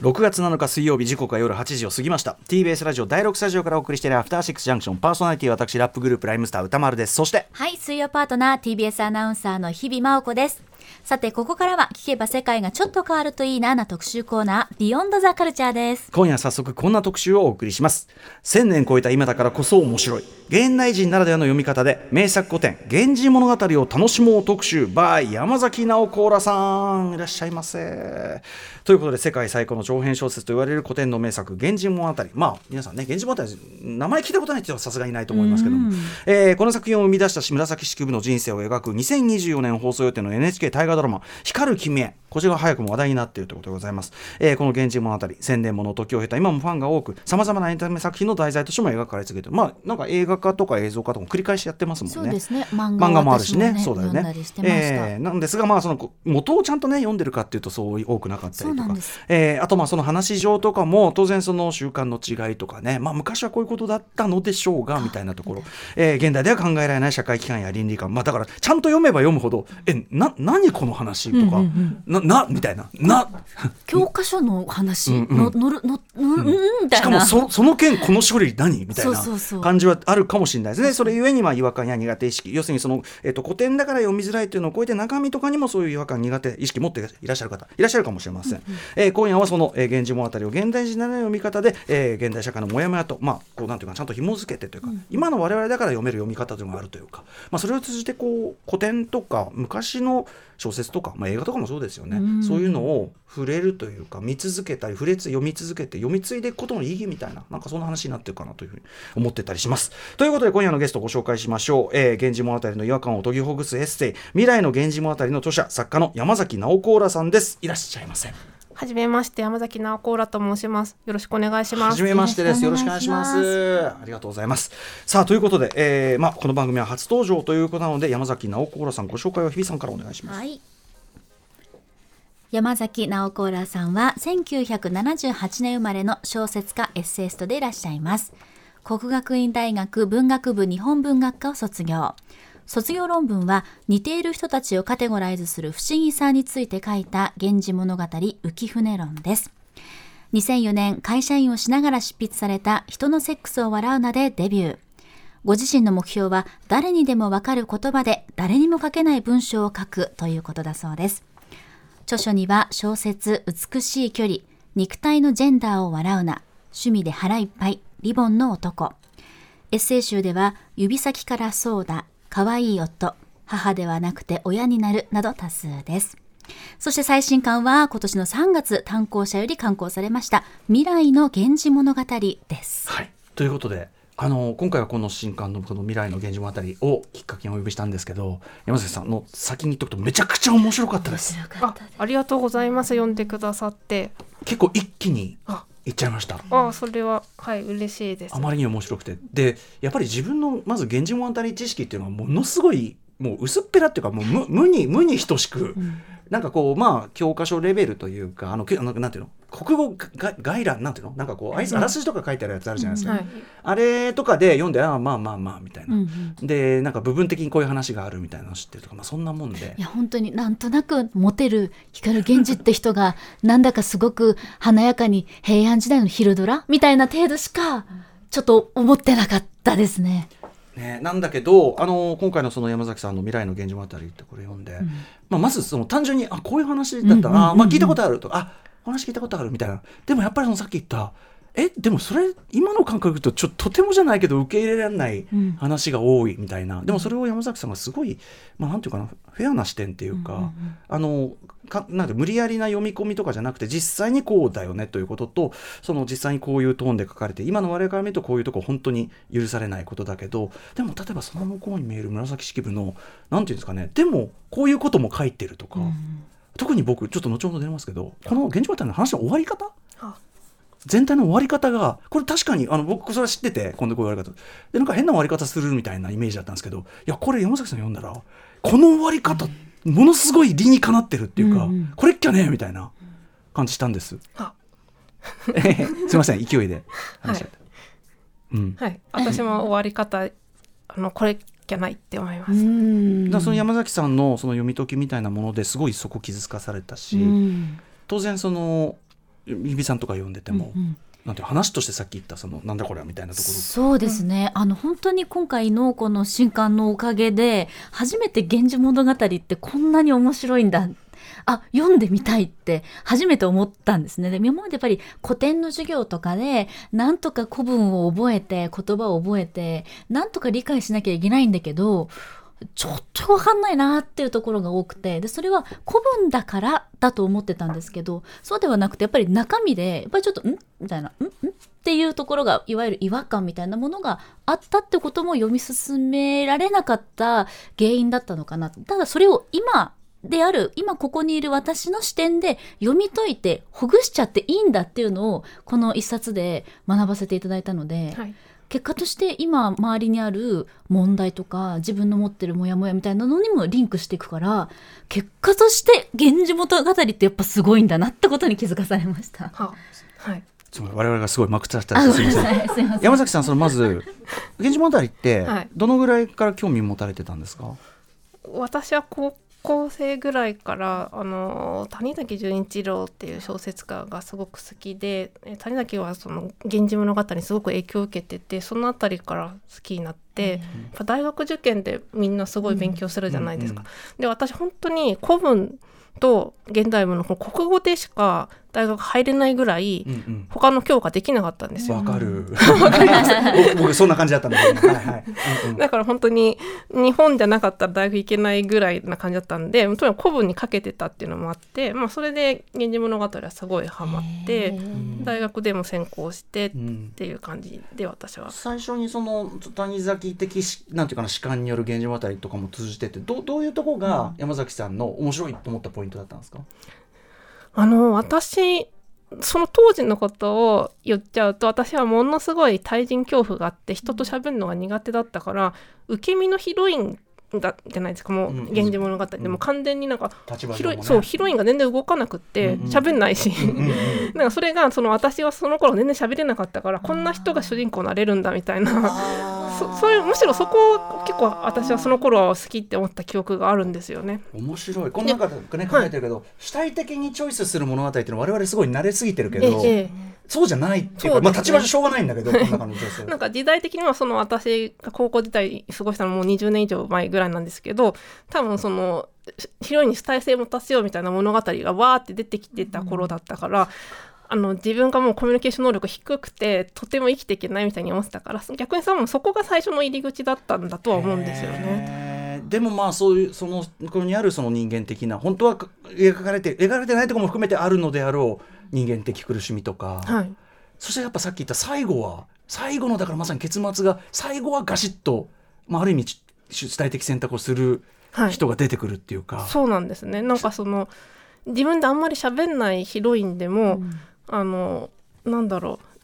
6月7日水曜日時刻は夜8時を過ぎました。TBS ラジオ第6スタジオからお送りしているアフターシックスジャンクション。パーソナリティ私ラップグループライムスター歌丸です。そしてはい水曜パートナー TBS アナウンサーの日々真央子です。さてここからは聞けば世界がちょっと変わるといいなな特集コーナービヨンドザカルチャーです。今夜早速こんな特集をお送りします。1000年超えた今だからこそ面白い。現代人ならではの読み方で名作古典源氏物語を楽しもう特集 by 山崎直子らさん。いらっしゃいませ。ということで世界最高の長編小説と言われる古典の名作「源氏物語」まあ皆さんね「源氏物語」名前聞いたことない人はさすがにないと思いますけども、えーこの作品を生み出した紫式部の人生を描く2024年放送予定の NHK 大河ドラマ「光る君へ」こちらが早くも話題になっているということでございます、えーこの「源氏物語」千年もの時を経た今もファンが多くさまざまなエンタメ作品の題材としても描かれ続けてる。まあなんか映画化とか映像化とかも繰り返しやってますもんね。そうですね。漫画もあるしね。私そうだよね。えーなんですがまあそのこ元をちゃんとね読んでるかっていうとそう多くなかったりとか。えーあとまあその話上とかも当然その習慣の違いとかね。まあ昔はこういうことだったのでしょうがみたいなところ、えー現代では考えられない社会規範や倫理観。まあだからちゃんと読めば読むほどえな何この話とか、ななみたいな。な。教科書の話？うんうん。の乗るのうんうん。みたいな。しかもそその件この処理何？みたいな。感じはあるかもしれないですね。それゆえにまあ違和感や苦手意識。要するにその、えっと古典だから読みづらいというのを超えて中身とかにもそういう違和感苦手意識持っていらっしゃる方いらっしゃるかもしれません。えー今夜はその、えー源氏物語を現代人ならでの読み方で、えー現代社会のモヤモヤとまあこうなんていうかちゃんと紐付けてというか、今の我々だから読める読み方というのがあるというか、まあそれを通じてこう古典とか昔の小説とか、まあ、映画とかもそうですよね、うんそういうのを触れるというか見続けたり触れつ読み続けて読み継いでいくことの意義みたいななんかそんな話になってるかなというふうに思ってたりします。ということで今夜のゲストをご紹介しましょう「えー源氏物語の違和感を解きほぐすエッセイ未来の源氏物語」の著者作家の山崎直子らさんですいらっしゃいませ。はじめまして山崎直子らと申します。よろしくお願いします。はじめましてです。よろしくお願いしま。すありがとうございます。さあということで、えーまあこの番組は初登場ということなので山崎直子らさんご紹介を日比さんからお願いします。はい。山崎直子らさんは1978年生まれの小説家エッセイストでいらっしゃいます。国学院大学文学部日本文学科を卒業。卒業論文は似ている人たちをカテゴライズする不思議さについて書いた源氏物語浮舟論です。2004年会社員をしながら執筆された人のセックスを笑うなでデビュー。ご自身の目標は誰にでもわかる言葉で誰にも書けない文章を書くということだそうです。著書には小説美しい距離、肉体のジェンダーを笑うな、趣味で腹いっぱい、リボンの男。エッセイ集では指先からそうだ、可愛い夫、母ではなくて親になるなど多数です。そして最新刊は今年の3月単行者より刊行されました未来の源氏物語です。はい、ということであの今回はこの新刊のこの未来の源氏物語をきっかけにお呼びしたんですけど山崎さんの先に言っとくとめちゃくちゃ面白かったですあ、ありがとうございます。読んでくださって。結構一気にあいっちゃいました。あ、それははい嬉しいです。あ。まりに面白くて。でやっぱり自分のまず源氏物語知識っていうのはものすごいもう薄っぺらっていうかもう無無に無に等しく、なんかこうまあ教科書レベルというかあのなんていうの？国語が概覧なんていうの？なんかこうあいつあらすじとか書いてあるやつあるじゃないですか、はい。あれとかで読んでああまあまあまあみたいな、うんうん。でなんか部分的にこういう話があるみたいなの知ってるとか、まあ、そんなもんで。いや本当になんとなくモテる光源氏って人が なんだかすごく華やかに平安時代の昼ドラみたいな程度しかちょっと思ってなかったですね。ね、なんだけどあの今回のその山崎さんの「未来の源氏物語」ってこれ読んで、まあ、まずその単純にあこういう話だったな、あまあ、聞いたことあるとあお話聞いたことあるみたいな。でもやっぱりそのさっき言ったえでもそれ今の感覚とちょっととてもじゃないけど受け入れられないうん。話が多いみたいな、でもそれを山崎さんがすごい、まあ、なんていうかなフェアな視点っていうか、あのかなんて無理やりな読み込みとかじゃなくて実際にこうだよねということとその実際にこういうトーンで書かれて今の我々から見るとこういうとこ本当に許されないことだけどでも例えばその向こうに見える紫式部のなんていうんですかねでもこういうことも書いてるとか、特に僕ちょっと後ほど出ますけどこの「源氏物語」の話の終わり方？あ。全体の終わり方がこれ確かにあの僕それは知ってて今度こういう終わり方。でなんか変な終わり方するみたいなイメージだったんですけどいやこれ山崎さん読んだらこの終わり方ものすごい理にかなってるっていうか、うんうん。これっきゃねえみたいな感じしたんです。あ。すいません勢いで。話しちゃって、うん。はい。私も終わり方あのこれじゃないって思います。ん。だからその山崎さんのその読み解きみたいなものですごいそこ傷つかされたし、うん。当然その日比さんとか読んでても、うんうんなんて話としてさっき言ったそのなんだこれはみたいなところ。そうですね、あの本当に今回のこの新刊のおかげで初めて「源氏物語」ってこんなに面白いんだ。あ読んでみたいって初めて思ったんですね。で今までやっぱり古典の授業とかでなんとか古文を覚えて言葉を覚えてなんとか理解しなきゃいけないんだけどちょっとわかんないなっていうところが多くてでそれは古文だからだと思ってたんですけどそうではなくてやっぱり中身でやっぱりちょっと「ん?」みたいな「ん？ん?」っていうところがいわゆる違和感みたいなものがあったってことも読み進められなかった原因だったのかなただそれを今である今ここにいる私の視点で読み解いてほぐしちゃっていいんだっていうのをこの一冊で学ばせていただいたので、はい結果として今周りにある問題とか自分の持ってるモヤモヤみたいなのにもリンクしていくから結果として「源氏物語」ってやっぱすごいんだなってことに気づかされました。ははい。我々がすごいまくっちゃったす。みません。山崎さんそのまず「源氏物語」ってはい。どのぐらいから興味持たれてたんですか、私は高校生ぐらいからあの谷崎潤一郎っていう小説家がすごく好きでえ谷崎はその「源氏物語」にすごく影響を受けててそのあたりから好きになって、やっぱ大学受験でみんなすごい勉強するじゃないですか。で私本当に古文と現代文の国語でしか大学入れないぐらいうんうん他の教科できなかったんですよ。わかる。僕僕そんな感じだったんだけど、はいはい。うんうんだから本当に日本じゃなかったら大学行けないぐらいな感じだったんでとにかく古文にかけてたっていうのもあって、まあ、それで「源氏物語」はすごいハマって大学でも専攻してっうんていう感じで私は。最初にその谷崎的しなんていうかな主観による源氏物語とかも通じててどどういうところが山崎さんの面白いと思ったポイントだったんですか、あの私その当時のことを言っちゃうと私はものすごい対人恐怖があって人と喋るのが苦手だったから受け身のヒロインだじゃないですかもううん「源氏物語」でうん。もう完全になんかヒロそうヒロインが全然動かなくってうんうん喋んないし、なんかそれがその私はその頃全然喋れなかったからこんな人が主人公になれるんだみたいな。そそういうむしろそこを結構私はその頃は好きって思った記憶があるんですよね。面白い。この中でね考えてるけど、主体的にチョイスする物語っていうのは我々すごい慣れすぎてるけど、ええそうじゃないっていうかそうねまあ立場上しょうがないんだけど この中の女性なんか時代的にはその私が高校時代過ごしたのもう20年以上前ぐらいなんですけど多分そのヒロインに主体性を持たせようみたいな物語がわーって出てきてた頃だったから、あの自分がもうコミュニケーション能力低くてとても生きていけないみたいに思ってたから逆にさもうそこが最初の入り口だったんだとは思うんですよね。でもまあそういうそのここにあるその人間的な本当は描かれて描かれてないところも含めてあるのであろう人間的苦しみとか、はい。そしてやっぱさっき言った最後は最後のだからまさに結末が最後はガシッと、まあ、ある意味ち主体的選択をするはい。人が出てくるっていうか、そうなんですね。なんかその自分であんまり喋んないヒロインでも、あのなんだろう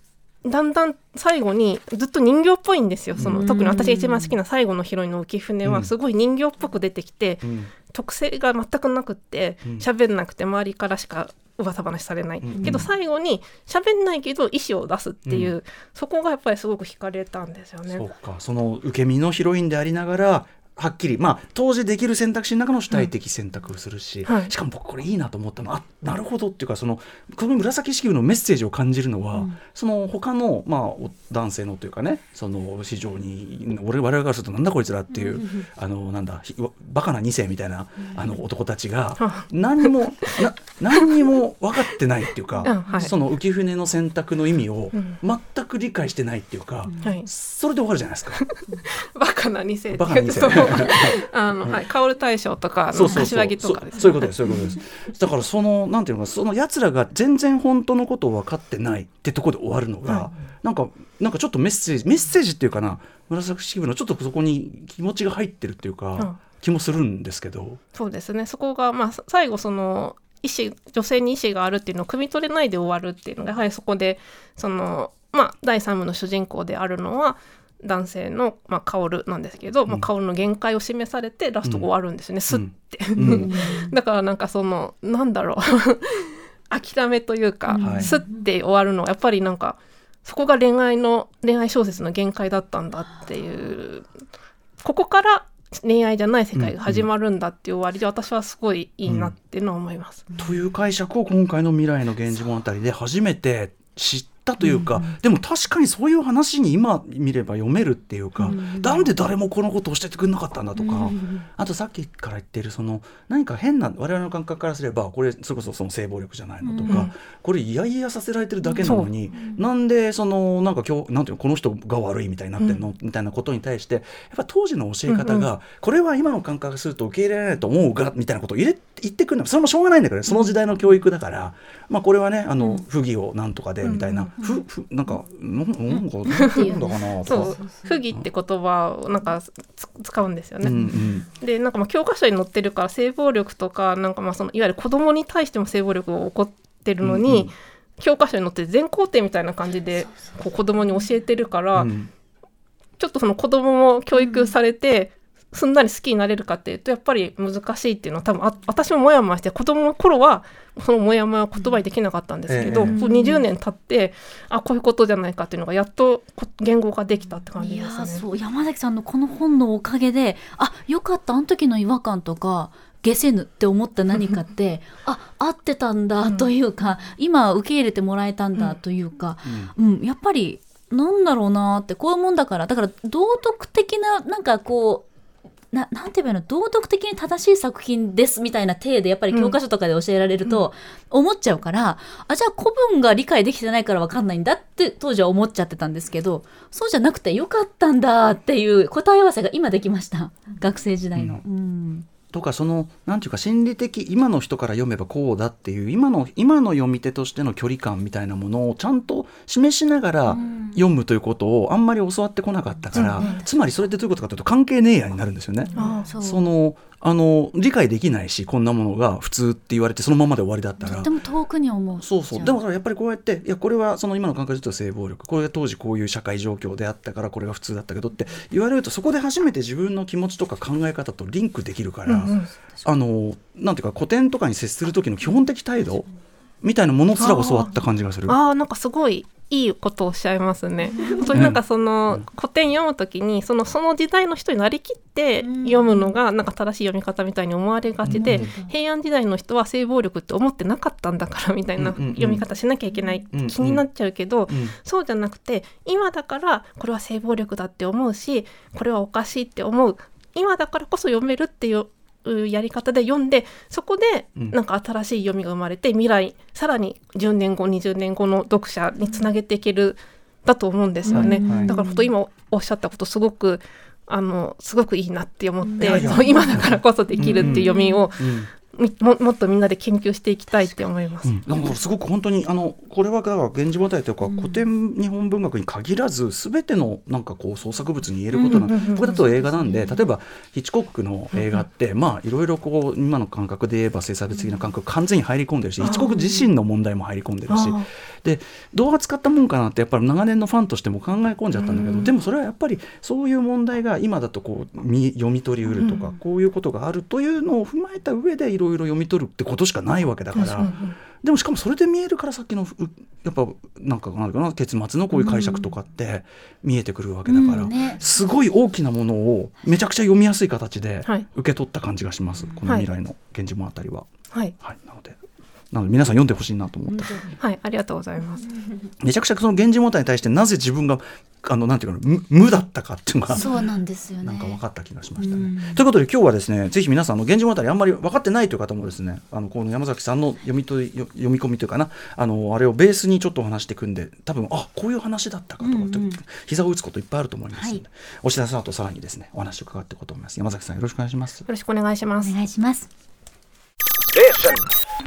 だんだん最後にずっと人形っぽいんですよ。その、うん。特に私が一番好きな最後のヒロインの浮舟うん。はすごい人形っぽく出てきて、うん。特性が全くなくってうん。喋んなくて周りからしか噂話されない、うん。けど最後に喋んないけど意思を出すっていう、そこがやっぱりすごく惹かれたんですよね。そうか。その受け身のヒロインでありながらはっきり。まあ当時できる選択肢の中の主体的選択をするし、はい。しかも僕これいいなと思ったの。はあなるほどっていうかそのこの紫式部のメッセージを感じるのは、その他のまあお男性のというかねその市場に俺我々からするとなんだこいつらっていう、あのなんだひバカな2世みたいな、あの男たちが何にもな何にも分かってないっていうか、うんはい。その浮舟の選択の意味をうん。全く理解してないっていうか、はい、それで終わるじゃないですか。バカな2世バカな二世 あの、はい、薫大将とかあの柏木とかですね。そうそういうことですそういうことです。だからそのなんていうのかその奴らが全然本当のことを分かってないってところで終わるのが、はなんかなんかちょっとメッセージメッセージっていうかな紫式部のちょっとそこに気持ちが入ってるっていうか、うん。気もするんですけど。そうですね。そこが、まあ、さ最後その意思女性に意思があるっていうのを汲み取れないで終わるっていうのがやはりそこでその、まあ、第3部の主人公であるのは男性の、まあ、薫なんですけど、まあ、薫の限界を示されてラストが終わるんですよね、スッて。うん。だからなんかそのなんだろう。諦めというか、はい。スッて終わるのはやっぱりなんかそこが恋愛の恋愛小説の限界だったんだっていう。ここから恋愛じゃない世界が始まるんだっていう終わりで、私はすごいいいなっていうのは思います。という解釈を今回の未来の源氏物語で初めて知ったというか、でも確かにそういう話に今見れば読めるっていうか、なんで誰もこのことを教えてくれなかったんだとか、あとさっきから言ってるその何か変な我々の感覚からすればこれそれこそその性暴力じゃないのとか、これ嫌々させられてるだけなのに、なんでそのなんか今日なんていうのこの人が悪いみたいになってんの、みたいなことに対してやっぱ当時の教え方が、これは今の感覚がすると受け入れられないと思うがみたいなことを入れ言ってくるの。はそれもしょうがないんだけどね。その時代の教育だから、まあこれはねあの不義をなんとかでみたいな、ふふなんかなんなんかなんだかなとかそう。不義って言葉をなんかつ使うんですよね。うんうん。でなんかまあ教科書に載ってるから性暴力とかなんかまあそのいわゆる子供に対しても性暴力が起こってるのに、うんうん。教科書に載って全工程みたいな感じでこう子供に教えてるから、うん。ちょっとその子供も教育されて、すんなり好きになれるかっていうとやっぱり難しいっていうのは多分あ私もモヤモヤして子供の頃はそのモヤモヤは言葉にできなかったんですけど、ええこう20年経ってあこういうことじゃないかっていうのがやっとこ言語化できたって感じいやーですね。そう山崎さんのこの本のおかげであよかったあの時の違和感とか下せぬって思った何かって あ合ってたんだというか、今受け入れてもらえたんだというか、うんやっぱりなんだろうなってこういうもんだからだから道徳的ななんかこうななんて言えばいいの道徳的に正しい作品ですみたいな体でやっぱり教科書とかで教えられると思っちゃうから、あじゃあ古文が理解できてないから分かんないんだって当時は思っちゃってたんですけどそうじゃなくてよかったんだっていう答え合わせが今できました。学生時代の。うんとかそのなんていうか心理的今の人から読めばこうだっていう今の今の読み手としての距離感みたいなものをちゃんと示しながら読むということをあんまり教わってこなかったから、つまりそれってどういうことかというと関係ねえやになるんですよね。う。そのあの理解できないしこんなものが普通って言われてそのままで終わりだったら。とても遠くに思う。そうそう。でもやっぱりこうやっていやこれはその今の感覚で言うと性暴力。これが当時こういう社会状況であったからこれが普通だったけどって言われるとそこで初めて自分の気持ちとか考え方とリンクできるから、あのなんていうか古典とかに接する時の基本的態度みたいなものすら教わった感じがする。あーなんかすごいいいことをおっしゃいますね。本当になんかその古典読むときにそのその時代の人になりきって読むのがなんか正しい読み方みたいに思われがちで、平安時代の人は性暴力って思ってなかったんだからみたいな読み方しなきゃいけないうんうん気になっちゃうけど、うんそうじゃなくて今だからこれは性暴力だって思うしこれはおかしいって思う。今だからこそ読めるっていううやり方で読んでそこでうん。なんか新しい読みが生まれて未来さらに10年後20年後の読者につなげていけるだと思うんですよね。はいはい。だから本当今おっしゃったことすごくあのすごくいいなって思って、いやいや。今だからこそできるっていう読みをうんみももっとみんなで研究していきたいって思います。うん、なんかすごく本当にあのこれはだから「源氏物語」というか、古典日本文学に限らず全てのなんかこう創作物に言えることなうんうんうんうん。これだと映画なんで例えばヒッチコックの映画って、まあいろいろこう今の感覚で言えば性差別的な感覚完全に入り込んでるし、ヒッチコック自身の問題も入り込んでるしでどう扱ったもんかなってやっぱり長年のファンとしても考え込んじゃったんだけど、でもそれはやっぱりそういう問題が今だとこう見読み取りうるとか、こういうことがあるというのを踏まえた上でいろいろ読み取るってことしかないわけだから。でもしかもそれで見えるからさっきのうやっぱなんかなんかな結末のこういう解釈とかって見えてくるわけだから、うんね。すごい大きなものをめちゃくちゃ読みやすい形ではい。受け取った感じがします、この未来の「源氏物語は」はい、はい、なのでなので皆さん読んでほしいなと思って、はい、ありがとうございます。めちゃくちゃその「源氏物語」に対してなぜ自分があのなんていうかな無無だったかっていうのがそうなんですよね。なんか分かった気がしましたね。うん。ということで今日はですねぜひ皆さんあの「源氏物語」あんまり分かってないという方もですねあのこの山崎さんの読みとよ読み込みというかなあのあれをベースにちょっとお話していくんで多分あこういう話だったかとかって、うんうん。膝を打つこといっぱいあると思いますので、はい。押田さんとさらにですねお話を伺っていこうと思います。山崎さんよろしくお願いします。よ。ろしくお願いします。お。願いします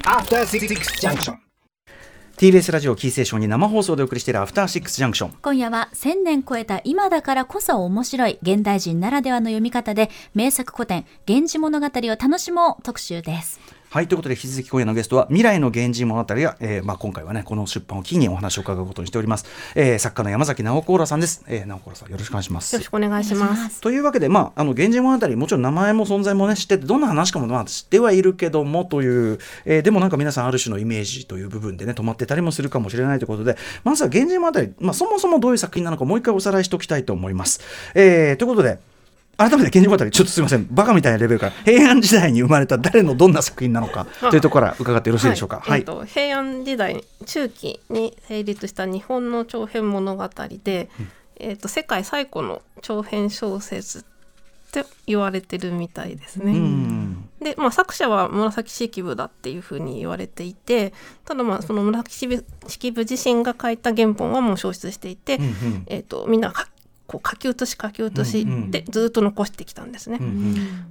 After Six Junction. TBS ラジオキーセーションに生放送でお送りしているアフターシックスジャンクション今夜は1000年超えた今だからこそ面白い現代人ならではの読み方で名作古典「源氏物語」を楽しもう特集ですはいということで引き続き今夜のゲストは未来の源氏物語や、えーまあ、今回はねこの出版を機にお話を伺うことにしております、えー作家の山崎直子らさんです、えー、直子らさんよろしくお願いしますよろしくお願いします。というわけで、まあ、あの源氏物語もちろん名前も存在もね知っててどんな話かもまあ知ってはいるけどもという、えーでもなんか皆さんある種のイメージという部分でね止まってたりもするかもしれないということでまずは源氏物語、まあ、そもそもどういう作品なのかもう一回おさらいしておきたいと思います。えーということで改めて源氏物語ちょっとすみません。バカみたいなレベルから平安時代に生まれた誰のどんな作品なのか というところから伺ってよろしいでしょうか。はい。えっと平安時代中期に成立した日本の長編物語で、えっと世界最古の長編小説って言われてるみたいですね。うん。で、まあ、作者は紫式部だっていうふうに言われていてただまあその紫式部自身が書いた原本はもう消失していて、うんうん。えっとみんなかこう書き写し書き写しうんうん。でずっと残してきたんですね。うん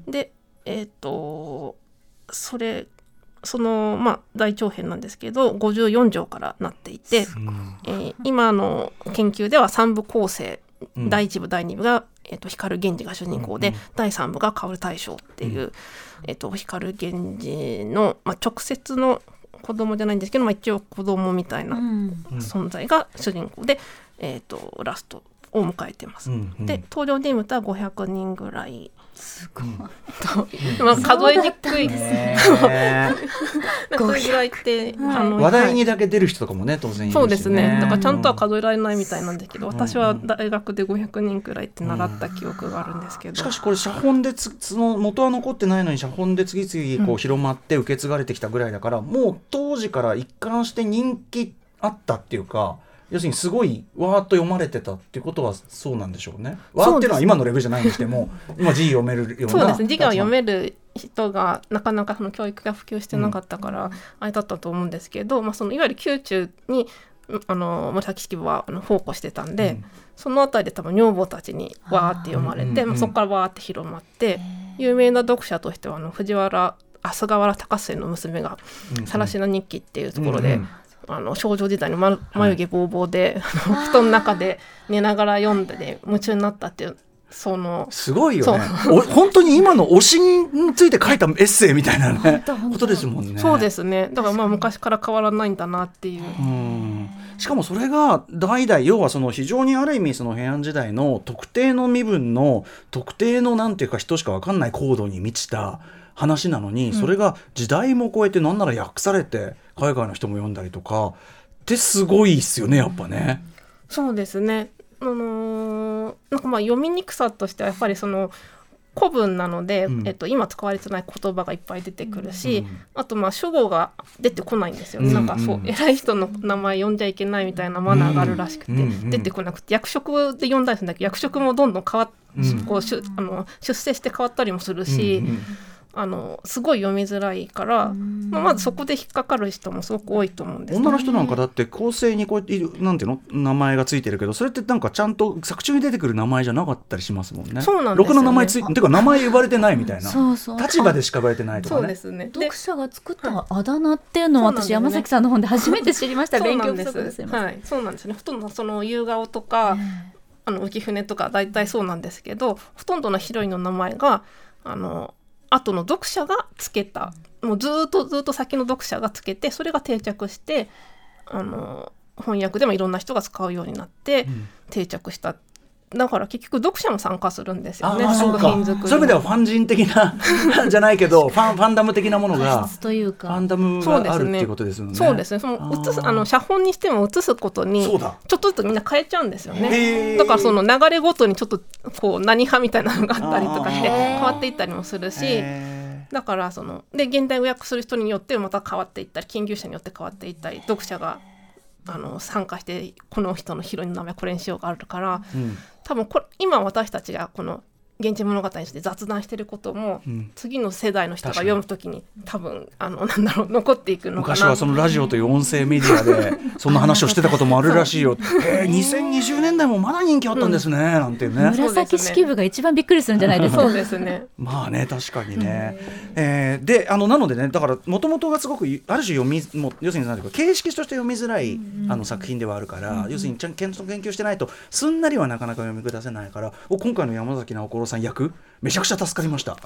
うん。でえっ、とそれそのまあ大長編なんですけど54条からなっていて、えー今の研究では三部構成、うん。第一部第二部が、えー、と光源氏が主人公で、うん第三部が薫大将っていう、えー、と光源氏の、まあ、直接の子供じゃないんですけど、まあ、一応子供みたいなうん。存在が主人公で、えー、とラストを迎えてます。うんうん。で登場人物は500人ぐらい。すごい。と、まあ、数えにくい。ね。それぐらいって、あの話題はいにだけ出る人とかもね当然いるしそうですね。だからちゃんとはうん数えられないみたいなんですけど、ん。私は大学で500人くらいって習った記憶があるんですけど、しかしこれ写本でつその元は残ってないのに写本で次々こう広まって受け継がれてきたぐらいだから、もう当時から一貫して人気あったっていうか要するにすごいわーっと読まれてたっていうことはそうなんでしょうね。わーっていうのは今のレベルじゃないにしても 今字読めるようなそうですね。字が読める人がなかなかその教育が普及してなかったから、あれだったと思うんですけど、まあ、そのいわゆる宮中にあの紫式部はあの奉公してたんで、うん。その辺りで多分女房たちにわーって読まれてまあ、そこからわーって広まって、有名な読者としてはあの藤原あ菅原高末の娘が「さらしな日記」っていうところで、うんうんあの少女時代のま眉毛ぼうぼうで、あの布団の中で寝ながら読んで、ね、夢中になったっていうそのすごいよね。お本当に今の推しについて書いたエッセイみたいなねことですもんね。そうですね。だからまあ昔から変わらないんだなっていう。うん。しかもそれが代々要はその非常にある意味その平安時代の特定の身分の特定のなんていうか人しか分かんない高度に満ちた話なのに、それが時代も超えてなんなら訳されて海外の人も読んだりとか。ってすごいっすよねやっぱね。そうですね。あのーなんかまあ読みにくさとしてはやっぱりその古文なので、うん。えっと、今使われてない言葉がいっぱい出てくるし、うんあとまあ主語が出てこないんですよ、うんなんかそう偉い人の名前呼んじゃいけないみたいなマナーがあるらしくて、出てこなくて役職で呼んだりするんだけど役職もどんどん変わっ、うん。こうしゅあの出世して変わったりもするし、うんうんあのすごい読みづらいから、まあ、まずそこで引っかかる人もすごく多いと思うんですね女の人なんかだって構成にこうやっているなんていうの？名前がついてるけどそれってなんかちゃんと作中に出てくる名前じゃなかったりしますもんね。そうなんですよねろくな名前ついていうか名前呼ばれてないみたいなそうそう立場でしか呼ばれてないとかね。そうですね。で読者が作ったあだ名っていうのを私、山崎さんの本で初めて知りました。勉強です。はい、そうなんですね。ほとんどその夕顔とか、あの浮舟とか大体そうなんですけど、ほとんどのヒロインの名前があの後の読者がつけた、もうずーっとずーっと先の読者がつけて、それが定着して、あの翻訳でもいろんな人が使うようになって定着した。だから結局読者も参加するんですよね。ああそうか。作品作りにそういう意味ではファン人的な じゃないけどファンファンダム的なものが質というファかンダムそうですねがあるっていうことですよね。そうですね。その写すあの写本にしても写すことにそうだ。ちょっとずつみんな変えちゃうんですよへね。ー。だからその流れごとにちょっとこう何派みたいなのがあったりとかして変わっていったりもするし、へだからそので現代語訳する人によってまた変わっていったり研究者によって変わっていったり読者があの参加してこの人のヒロインの名前これにしようがあるからーうん多分これ今私たちがこの「源氏物語」にして雑談してることも、うん次の世代の人が読むときに多分あのなんだろう残っていくのかな昔はそのラジオという音声メディアで そんな話をしてたこともあるらしいよ。えー、2020年代もまだ人気あったんですね、なんてね。紫式部が一番びっくりするんじゃないですか？そうですね。まあね確かにね。えーであのなのでねだからもともとがすごくある種読みも要するに何ていうか形式として読みづらいあの作品ではあるから、要するにちゃんと研究してないとすんなりはなかなか読み下せないからお今回の山崎直子さん役めちゃくちゃ助かりました。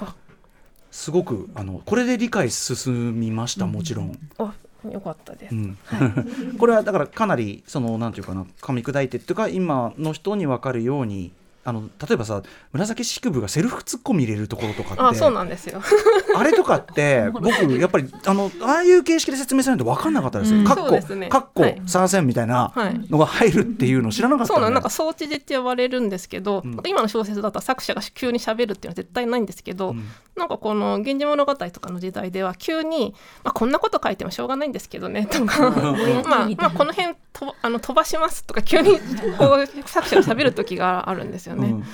すごくあのこれで理解進みましたもちろん。あよかったです。うん これはだからかなりそのなんていうかな噛み砕いてっていうか今の人に分かるようにあの例えばさ紫式部がセルフツッコミ入れるところとかってあそうなんですよ。あれとかって 僕やっぱりあのああいう形式で説明されると分かんなかったですよ。うんかっこかっこはい。参戦みたいなはい。のが入るっていうの知らなかったそうなんねなんか装置でって呼ばれるんですけど、うん。今の小説だったら作者が急に喋るっていうのは絶対ないんですけど、うん。なんかこの「源氏物語」とかの時代では急に、まあ、こんなこと書いてもしょうがないんですけどねとか、まあ、まあこの辺とあの飛ばしますとか急にこう作者が喋る時があるんですよね。うん。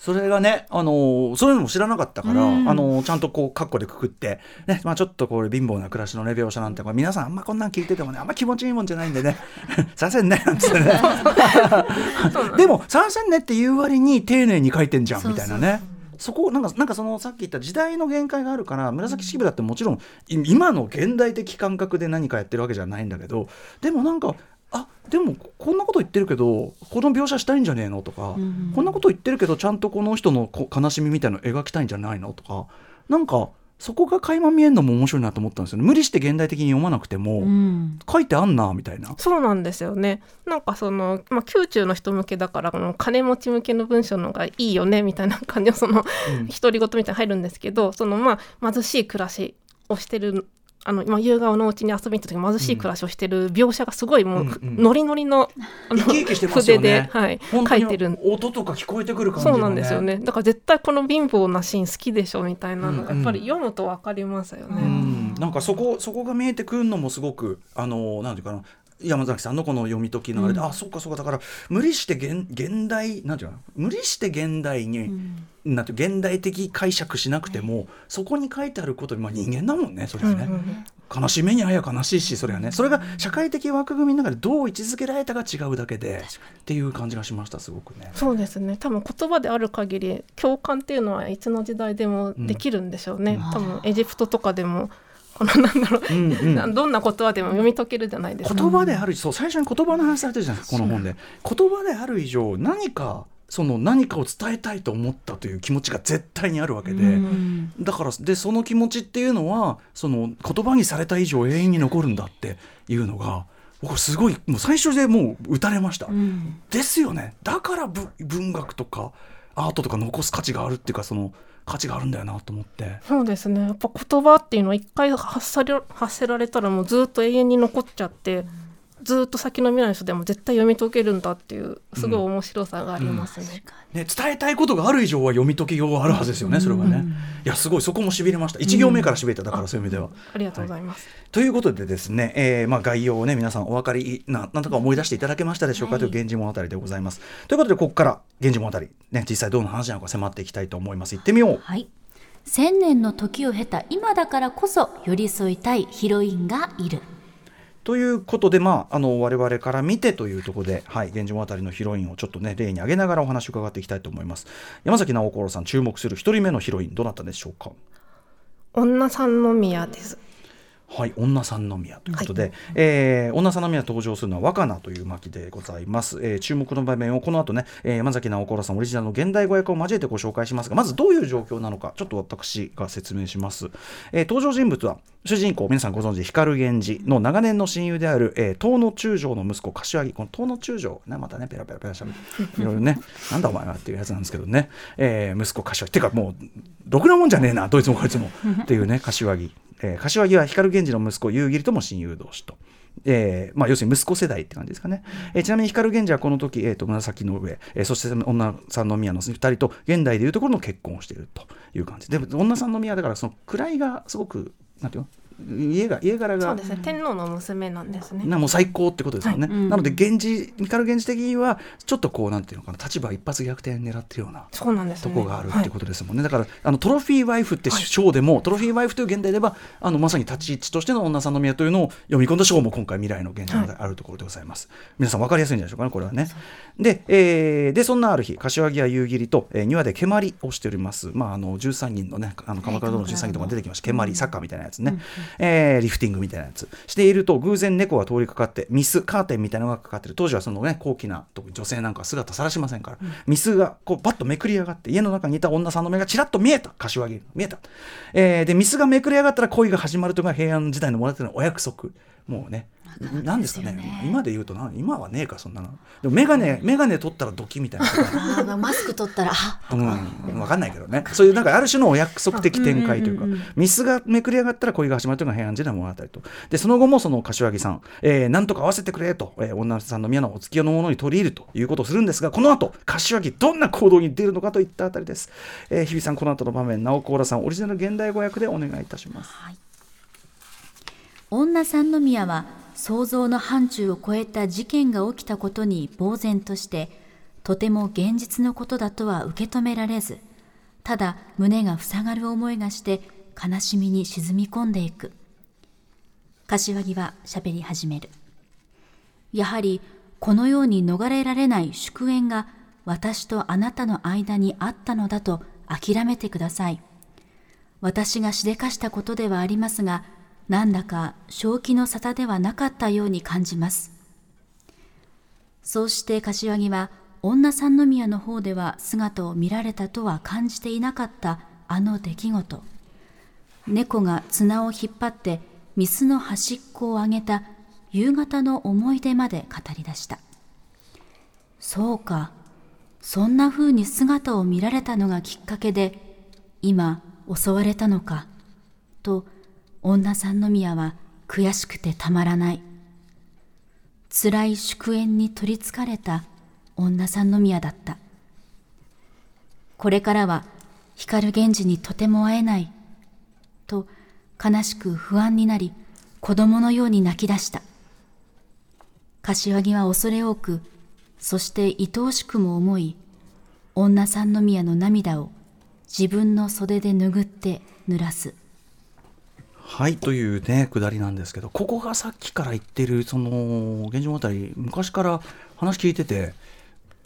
それがね、あのーそういうのも知らなかったから、うん。あのーちゃんとこう、カッコでくくって、ね、まあちょっとこれ貧乏な暮らしのね、描写なんて、これ皆さんあんまこんなん聞いててもね、あんま気持ちいいもんじゃないんでね、させんね、なんつってね。でも、させんねって言う割に丁寧に書いてんじゃん、みたいなね。そこなんかなんかそのさっき言った時代の限界があるから紫式部だってもちろんい今の現代的感覚で何かやってるわけじゃないんだけどでもなんかあでもこんなこと言ってるけどこの描写したいんじゃねえのとか、うんこんなこと言ってるけどちゃんとこの人のこ悲しみみたいなの描きたいんじゃないのとかなんかそこが垣間見えるのも面白いなと思ったんですよね。無理して現代的に読まなくても、うん。書いてあんなみたいな。そうなんですよね。なんかその、まあ、宮中の人向けだからこの金持ち向けの文章の方がいいよねみたいな感じのそのうん。独り言みたいなの入るんですけどそのまあ貧しい暮らしをしてるあの、まあ、夕顔のうちに遊びに行った時貧しい暮らしをしてる描写がすごいもう、うんうん。ノリノリの筆で、ねはい、書いてる。音とか聞こえてくる感じの、そうなんですよね。だから絶対この貧乏なシーン好きでしょみたいなのがうんうん。やっぱり読むと分かりますよね。うん。なんかそこそこが見えてくるのもすごくあのなんていうかな山崎さんのこの読み解きのあれで、あそうかそうかだから無理して現現代なんていうの？無理して現代に、なんていう現代的解釈しなくても、そこに書いてあることに、まあ、人間だもんねそれはね、うんうん悲しい目にあや悲しいしそれはね。それが社会的枠組みの中でどう位置づけられたか違うだけでっていう感じがしましたすごくね。そうですね。多分言葉である限り共感っていうのはいつの時代でもできるんでしょうね、うん。多分エジプトとかでもこのなんだろう、うんうん。などんな言葉でも読み解けるじゃないですか。言葉であるそう最初に言葉の話されてるじゃないですかこの本で。言葉である以上何かその何かを伝えたいと思ったという気持ちが絶対にあるわけで、うん。だからでその気持ちっていうのはその言葉にされた以上永遠に残るんだっていうのが僕すごいもう最初でもう打たれました、うん。ですよね。だからぶ文学とかアートとか残す価値があるっていうかその価値があるんだよなと思って。そうですねやっぱ言葉っていうのは一回発され発せられたらもうずっと永遠に残っちゃって、ずっと先の未来の人でも絶対読み解けるんだっていうすごい面白さがありますね。ね、伝えたいことがある以上は読み解きようがあるはずですよね、それはね。いや、すごい、そこもしびれました。一行目からしびれた、だから、そういう意味では。ありがとうございます。ということでですね、えーまあ、概要をね、皆さんお分かりな、なんとか思い出していただけましたでしょうか、という源氏物語でございます。ということで、ここから源氏物語、ね、実際どんな話なのか迫っていきたいと思います。行ってみよう。はい千年の時を経た今だからこそ寄り添いたいヒロインがいるということで、まあ、あの我々から見てというところで、はい、源氏物語のヒロインをちょっとね、例に挙げながらお話を伺っていきたいと思います。山崎直子さん、注目する一人目のヒロイン、どなたでしょうか？女三宮です。はい、女三宮ということで、えー女三宮登場するのは若菜という巻でございます、えー注目の場面をこの後ね、えー山崎直子さんオリジナルの現代語訳を交えてご紹介しますがまずどういう状況なのかちょっと私が説明します、えー登場人物は主人公皆さんご存知光源氏の長年の親友である、えー東野中将の息子柏木。この東野中将ねまたねペラペラペラしゃべっていろいろねなんだお前はっていうやつなんですけどね、えー息子柏木。てかもうろくなもんじゃねえなどいつもこいつも。っていうね柏木、えー柏木は光源氏の息子夕霧とも親友同士と。えーまあ、要するに息子世代って感じですかね、えーちなみに光源氏はこの時、えー、と紫の上、えーそして女三宮の2人と現代でいうところの結婚をしているという感じ。ででも女三宮だからその位がすごくなんていうの？家が家柄が。そうですね。天皇の娘なんですね。なもう最高ってことですよね、はい。うん。なので源氏光源氏的にはちょっとこうなんていうのかな立場一発逆転狙ってるようなそうなんですとね。こがあるってことですもんね、だからあのトロフィーワイフって賞でも、トロフィーワイフという現代ではあのまさに立ち位置としての女三宮というのを読み込んだ賞も今回未来の現状であるところでございます、皆さん分かりやすいんじゃないでしょうかねこれはね。で,、えーでそんなある日柏木や夕霧と、えー庭で蹴鞠をしております、まあ、あの13人のねあの鎌倉殿の13人とか出てきました。蹴鞠サッカーみたいなやつね、えーリフティングみたいなやつ。していると偶然猫が通りかかってミスカーテンみたいなのがかかってる。当時はそのね高貴な特に女性なんかは姿さらしませんから、ミスがこうバッとめくり上がって家の中にいた女さんの目がちらっと見えた柏木見えた、えーでミスがめくり上がったら恋が始まるというのが平安時代のもらってのお約束。もうねなんですかね。今で言うとな今はねえかそんなの。でも眼鏡眼鏡取ったらドキみたいな。マスク取ったらあうん、分かんないけどね。そういうなんかある種のお約束的展開というか、ミスがめくり上がったら恋が始まるというのが平安時代の物語と。でその後もその柏木さん、えーなんとか合わせてくれと、えー女さんの宮のお付き合いのものに取り入るということをするんですがこの後柏木どんな行動に出るのかといったあたりです、えー日比さんこの後の場面直子浦さんオリジナル現代語訳でお願いいたします。女三宮は想像の範疇を超えた事件が起きたことに呆然としてとても現実のことだとは受け止められずただ胸が塞がる思いがして悲しみに沈み込んでいく。柏木は喋り始める。やはりこのように逃れられない祝宴が私とあなたの間にあったのだと諦めてください。私がしでかしたことではありますが、なんだか正気の沙汰ではなかったように感じます。そうして柏木は女三宮の方では姿を見られたとは感じていなかったあの出来事。猫が綱を引っ張ってミスの端っこを上げた夕方の思い出まで語り出した。そうか、そんな風に姿を見られたのがきっかけで、今襲われたのか、と女三宮は悔しくてたまらない。辛い祝宴に取りつかれた女三宮だった。これからは光源氏にとても会えない、と悲しく不安になり、子供のように泣き出した。柏木は恐れ多く、そして愛おしくも思い、女三宮の涙を自分の袖で拭って濡らす。はいというねくだりなんですけどここがさっきから言ってるその「源氏物語」昔から話聞いてて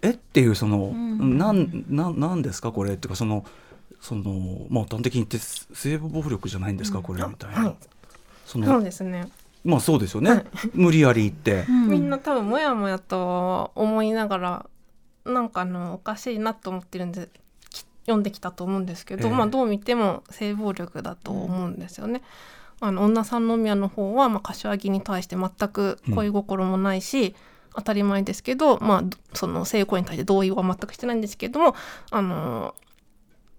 えっていうその、なんなんなんですかこれっていうかそのそのまあ端的に言って性暴力じゃないんですか、これみたいな、はい。そのそうですね、まあそうですよね、無理やり言って、みんな多分もやもやと思いながらなんかあのおかしいなと思ってるんでき読んできたと思うんですけど、ええ。まあどう見ても性暴力だと思うんですよね。あの女三宮の方は、まあ、柏木に対して全く恋心もないし、当たり前ですけど、まあ、どその性行為に対して同意は全くしてないんですけどもあの、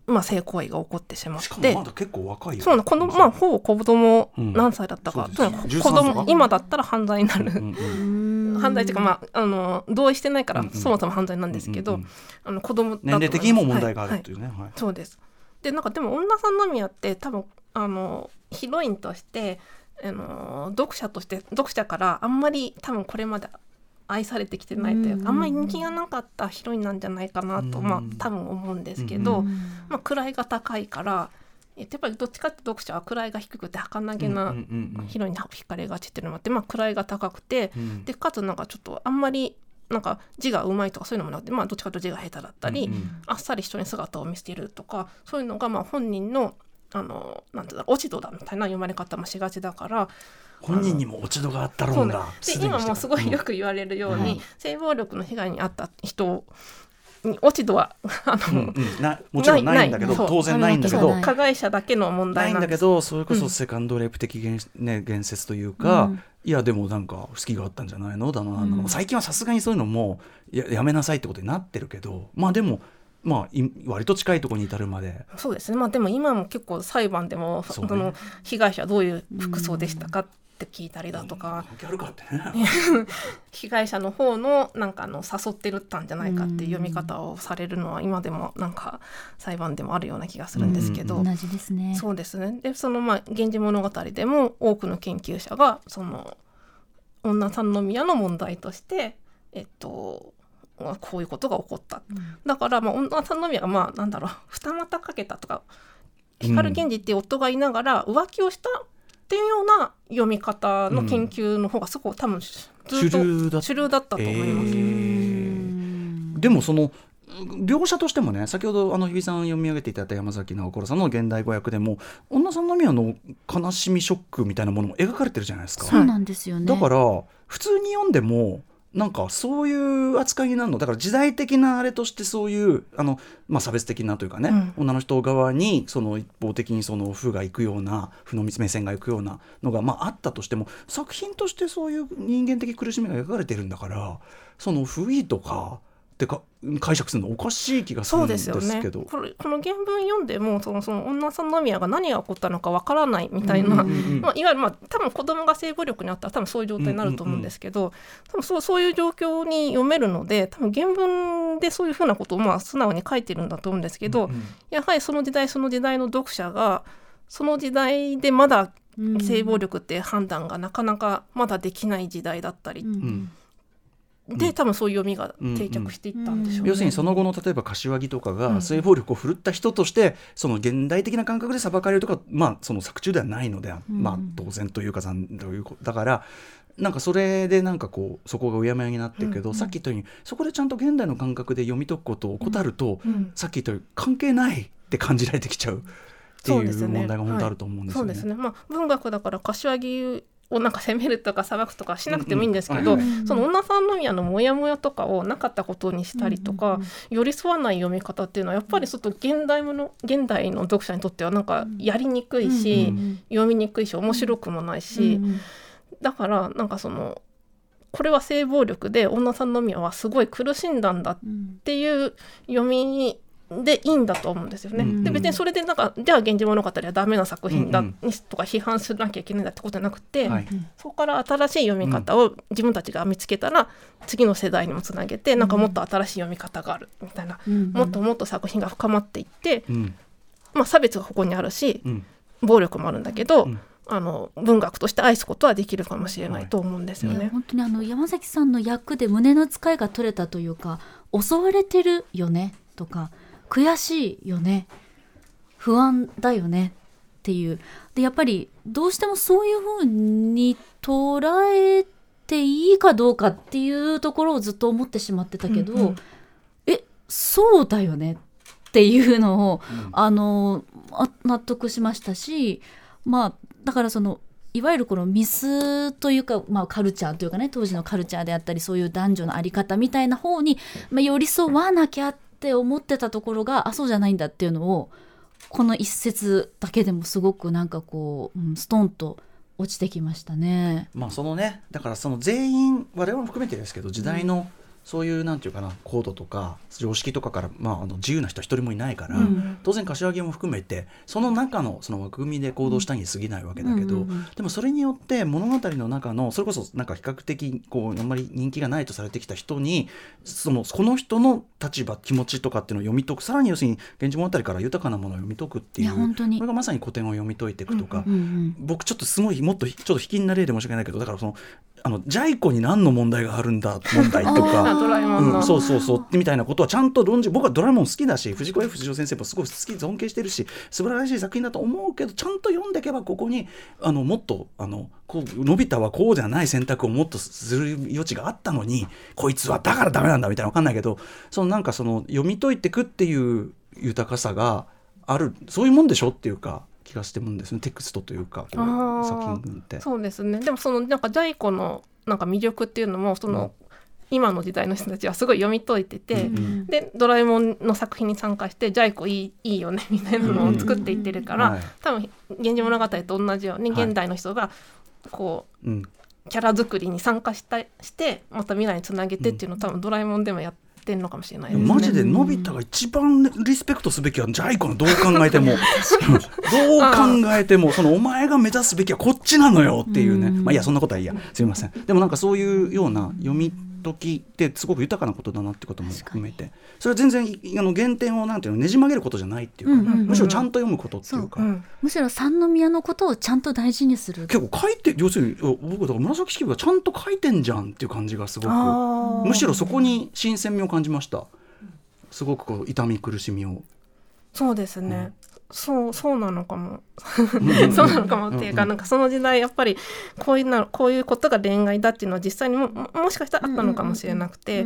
まあ、性行為が起こってしまっしかもてまだ結構若いよそうなの。このまあほぼ子供うん。何歳だったか、そうです。とにかく13子供今だったら犯罪になる、うんうん犯罪っていうか、まあ、あの同意してないから、うんうん。そもそも犯罪なんですけど、うんうんあの子供だと年齢的にも問題があるというう、ね、はい。はい。そうです。でなんかでも女三宮って多分あのヒロインとしてあの読者として読者からあんまり多分これまで愛されてきてないというか、あんまり人気がなかったヒロインなんじゃないかなと、うんまあ多分思うんですけど、うまあ、位が高いからえやっぱりどっちかって読者は位が低くて儚げなヒロインに惹かれがちっていうのもあって、まあ、位が高くて、うん。でかつなんかちょっとあんまりなんか字がうまいとかそういうのもなくて、まあ、どっちかというと字が下手だったり、うんうん。あっさり人に姿を見せているとかそういうのがまあ本人のあのなんていう落ち度だみたいな読まれ方もしがちだから本人にも落ち度があったろそうね。うんだで今もすごいよく言われるように、うん。性暴力の被害に遭った人に落ち度は あの、うんうん。なもちろんないんだけど当然ないんだけど。加害者だけの問題なんだけどそれこそセカンドレイプ的言,、ね、言説というか、うん。いやでもなんか好きがあったんじゃないの？だな、うん。最近はさすがにそういうのもややめなさいってことになってるけどまあでもまあい割と近いところに至るまで。そうですね。まあでも今も結構裁判でもそうね。その被害者はどういう服装でしたかって聞いたりだとか、関係あるかってね。被害者の方のなんかあの誘ってるったんじゃないかっていう読み方をされるのは今でもなんか裁判でもあるような気がするんですけど、うん。同じですね。そうですね。でそのまあ「源氏物語」でも多くの研究者がその女三宮の問題としてえっとまあこういうことが起こった、だからまあ女三宮がまあなんだろう。二股かけたとか。光源氏っていう夫がいながら浮気をしたっていうような読み方の研究の方がすごく多分ずっと主流だ主流だったと思います。えーでもその描写としてもね先ほどあの日比さん読み上げていただいた山崎直子さんの現代語訳でも女さんの宮の悲しみショックみたいなものも描かれてるじゃないですか。そうなんですよねだから普通に読んでもなんかそういう扱いになるの。だから時代的なあれとしてそういうあの、まあ、差別的なというかね、女の人側にその一方的にその負がいくような負の目線がいくようなのが、まあ、あったとしても作品としてそういう人間的苦しみが描かれてるんだからその不意とかってか解釈するのおかしい気がするそうんでですすよね。けど。これこの原文読んでもそのその女三宮が何が起こったのかわからないみたいな、うんうんうんまあ、いわゆる、まあ、多分子供が性暴力にあったら多分そういう状態になると思うんですけど、多分そうそういう状況に読めるので多分原文でそういうふうなことをまあ素直に書いてるんだと思うんですけど、やはりその時代その時代の読者がその時代でまだうん性暴力って判断がなかなかまだできない時代だったり、うんで多分そういう読みが定着していったんでしょうね。要するにその後の例えば柏木とかうんが性暴力を振るった人としてその現代的な感覚で裁かれるとかまあその作中ではないので、まあ当然というか残というだからなんかそれでなんかこうそこがうやむやになってるけど、さっき言ったようにそこでちゃんと現代の感覚で読み解くことを怠ると、うんさっき言ったように関係ないって感じられてきちゃうっていう問題が本当あると思うんですよね。そうですね。まあ文学だから柏木をなんか責めるとか裁くとかしなくてもいいんですけど、うんうんその女三宮のモヤモヤとかをなかったことにしたりとか、寄り添わない読み方っていうのはやっぱりちょっと現代もの現代の読者にとってはなんかやりにくいし、うん読みにくいし面白くもないし、うんだからなんかそのこれは性暴力で女三宮はすごい苦しんだんだっうんていう読みでいいんだと思うんですよね。うん。で別にそれでなんかじゃあ「源氏物語」はダメな作品だ、うん。にとか批判しなきゃいけないんだってことじゃなくて、はい。そこから新しい読み方を自分たちが見つけたら次の世代にもつなげてなんかもっと新しい読み方があるみたいな、うん。もっともっと作品が深まっていって、うん。まあ、差別がここにあるしうん。暴力もあるんだけど、うん。あの文学として愛すことはできるかもしれないと思うんですよね。本当にあの山崎さんの役で胸の使いが取れたというか襲われてるよねとか悔しいよね。不安だよね。っていう。でやっぱりどうしてもそういうふうに捉えていいかどうかっていうところをずっと思ってしまってたけど、うんうんえそうだよね。っていうのを、あのあ納得しましたしまあだからそのいわゆるこのミスというか、まあ、カルチャーというかね当時のカルチャーであったりそういう男女の在り方みたいな方に、まあ、寄り添わなきゃっって思ってたところがあそうじゃないんだっていうのをこの一節だけでもすごくなんかこう、うんストンと落ちてきましたね。まあそのねだからその全員我々も含めてですけど時代のそういうなんていうかなコードとか常識とかから、まあ、あの自由な人は一人もいないから、うん。当然柏木も含めてその中のその枠組みで行動したに過ぎないわけだけど、でもそれによって物語の中のそれこそなんか比較的こうあんまり人気がないとされてきた人にそのこの人の立場気持ちとかっていうのを読み解くさらに要するに「源氏物語」から豊かなものを読み解くっていいうこれがまさに古典を読み解いていくとか、僕ちょっとすごいもっとちょっと引きな例で申し訳ないけどだからそのあのジャイ子に何の問題があるんだ問題と あか。うん、そうそうそう。みたいなことはちゃんと論じ僕はドラえもん好きだし藤子 F 不二雄先生もすごい好き尊敬してるし素晴らしい作品だと思うけどちゃんと読んでいけばここにあのもっとあのこうのび太はこうじゃない選択をもっとする余地があったのにこいつはだからダメなんだみたいなわかんないけどそのなんかその読み解いてくっていう豊かさがあるそういうもんでしょっていうか。気がしてるんですね。テクストというか作品って。そうですね。でもそのなんかジャイ子のなんか魅力っていうのもその、今の時代の人たちはすごい読み解いてて、うんうん。でドラえもんの作品に参加してジャイ子いいいいよねみたいなのを作っていってるから、はい。多分「源氏物語」と同じようにはい。現代の人がこうん。うキャラ作りに参加したしてまた未来につなげてっていうのを多分ドラえもんでもやってんのかもしれないですね。マジでのび太が一番リスペクトすべきはジャイ子のどう考えても。どう考えてもそのお前が目指すべきはこっちなのよっていうね。うん。まあいいやそんなことはいいや。すみません。でもなんかそういうような読み解きってすごく豊かなことだなってことも含めて。それは全然あの原点をなんていうのねじ曲げることじゃないっていうか、むしろちゃんと読むことっていうか。うん。むしろ三宮のことをちゃんと大事にする。結構書いて要するに僕だから紫式部がちゃんと書いてんじゃんっていう感じがすごくむしろそこに新鮮味を感じました。すごくこう痛み苦しみを。そうですね、そうそうなのかも。そうなのかもっていうか、なんかその時代やっぱりこういうなこういうことが恋愛だっていうのは実際にもももしかしたらあったのかもしれなくて、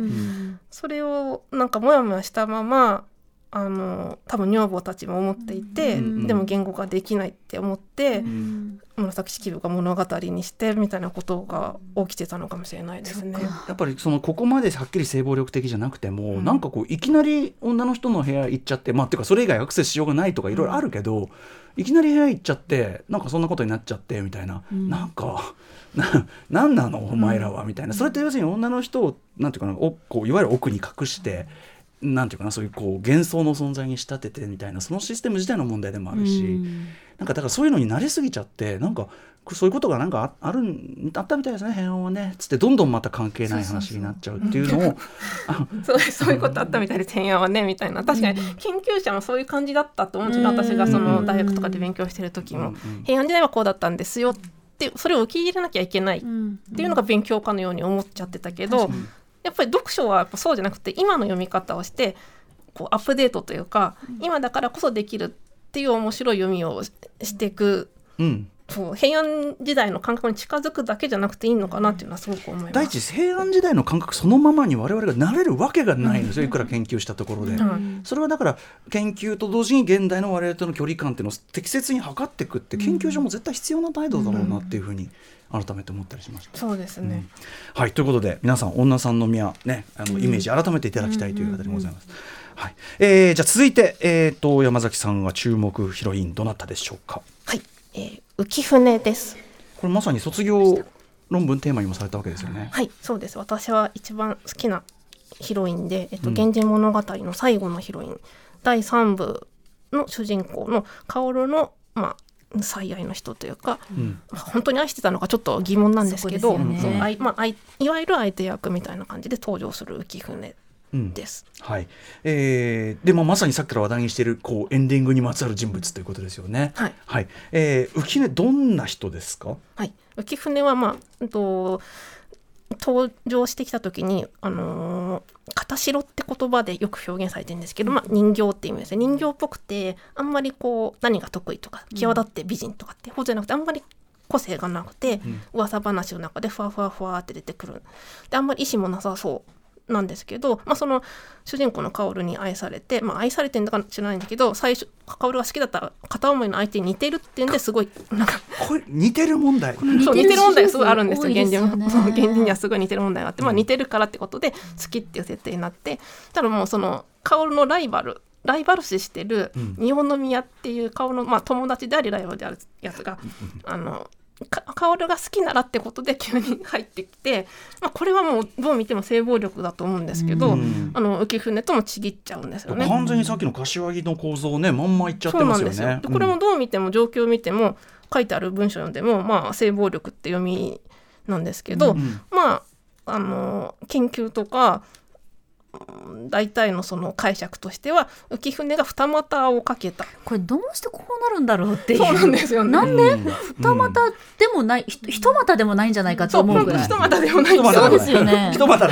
それをなんかモヤモヤしたままあの多分女房たちも思っていて、うんでも言語化できないって思って、うん。紫式部が物語にしてみたいなことが起きてたのかもしれないですね。やっぱりそのここまではっきり性暴力的じゃなくても、うん。なんかこういきなり女の人の部屋行っちゃってまあていうかそれ以外アクセスしようがないとかいろいろあるけど、いきなり部屋行っちゃってなんかそんなことになっちゃってみたいな、うん。なんかななんなの？お前らはみたいな。それって要するに女の人をなんていうかなおこういわゆる奥に隠して。なんていうかなそういうこう幻想の存在に仕立ててみたいなそのシステム自体の問題でもあるし、なんかだからそういうのに慣れすぎちゃってなんかそういうことがなんかああるんあったみたいですね変音はねつってどんどんまた関係ない話になっちゃうっていうのを そうそういうことあったみたいで天夜はねみたいな。確かに研究者もそういう感じだったと思うんですよ、うん私がその大学とかで勉強してる時も、うんうん平安時代はこうだったんですよってそれを受け入れなきゃいけないっうんていうのが勉強家のように思っちゃってたけど、確かにやっぱり読書はやっぱそうじゃなくて今の読み方をしてこうアップデートというか、今だからこそできるっていう面白い読みをししていくうんそう平安時代の感覚に近づくだけじゃなくていいのかなっていうのはすごく思います。第一平安時代の感覚そのままに我々がなれるわけがないんですよ。いくら研究したところで。うん。それはだから研究と同時に現代の我々との距離感っていうのを適切に測っていくって研究所も絶対必要な態度だろうなっていうふうに改めて思ったりしました。そうですね、はい。ということで皆さん女さんの宮ねあのイメージ改めていただきたいという方でございます。はい。えー、じゃあ続いて、えー、と山崎さんが注目ヒロインどなたでしょうか？はい、えー浮舟です。これまさに卒業論文テーマにもされたわけですよね。はい、そうです。私は一番好きなヒロインで、えっと、うん源氏物語の最後のヒロイン、第三部の主人公の薫の、まあ、最愛の人というか、うんまあ本当に愛してたのかちょっと疑問なんですけど、ねそうあいまあ、あいいわゆる相手役みたいな感じで登場する浮舟うん。です。はい。えーでまあ、まさにさっきから話題にしているこうエンディングにまつわる人物ということですよね。はい、はい。えー、浮舟どんな人ですか？はい、浮舟はまあ、うんと登場してきた時に、あのー、片白って言葉でよく表現されてるんですけど、まあ、人形っていう意味ですね。人形っぽくてあんまりこう何が得意とか際立って美人とかって方じゃなくてあんまり個性がなくて、ん。噂話の中でふわふわふわって出てくる。であんまり意志もなさそうなんですけど、まあ、その主人公の薫に愛されて、まあ、愛されてるのか知らないんだけど最初薫が好きだった片思いの相手に似てるっていうんですごいなんかこれ似てる問題？そう似てる問題がすごいあるんですよ。現実多いですよね。現実にはすごい似てる問題があって、まあ、似てるからってことで好きっていう設定になってただもうその薫のライバルライバル視してるうん。日本の宮っていう薫の、まあ、友達でありライバルであるやつが、あのか薫が好きならってことで急に入ってきて、まあ、これはもうどう見ても性暴力だと思うんですけど、うんあの浮舟ともちぎっちゃうんですよね。完全にさっきの柏木の構造をねまんまいっちゃってますよね。そうなんですよでこれもどう見ても状況を見ても書いてある文章読んでもまあ性暴力って読みなんですけど、うんまああの研究とかうん大体のその解釈としては浮舟が二股をかけた。これどうしてこうなるんだろうっていう。そうなんですよね。なんでうん。二股でもない、ひ一股でもないんじゃないかと思うぐらい。一股でもない。そうですよね。一股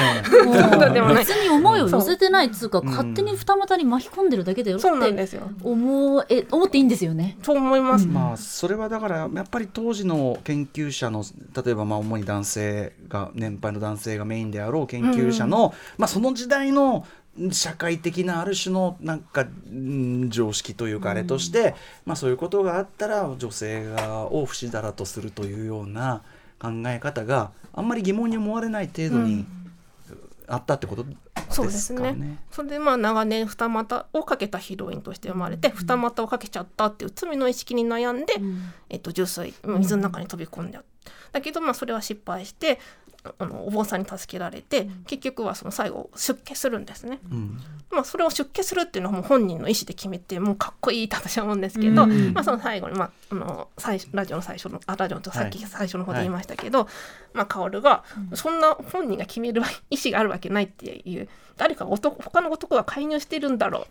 でもない。別に思いを寄せてないっつうか勝手に二股に巻き込んでるだけだよっそうなんてですよ。思え思っていいんですよね。そう思います。まあそれはだからやっぱり当時の研究者の例えばまあ主に男性が年配の男性がメインであろう研究者の、まあその時代の社会的なある種のなんかうん常識というかあれとして、まあそういうことがあったら女性がを不死だらとするというような考え方があんまり疑問に思われない程度にあったってことそうでですすね。かね。それでまあ長年二股をかけたヒロインとして生まれて、二股をかけちゃったっていう罪の意識に悩んで、えっと、重水水の中に飛び込んだ、だけどまあそれは失敗してあのお坊さんに助けられて、結局はその最後出家するんですね。うんまあ、それを出家するっていうのはもう本人の意思で決めてもうかっこいいって私は思うんですけど、うんまあ、その最後に、まあ、あの最初ラジオの最初のあラジオとさっき最初の方で言いましたけど、まあ、薫がそんな本人が決める意思があるわけないっていう誰か男他の男が介入してるんだろう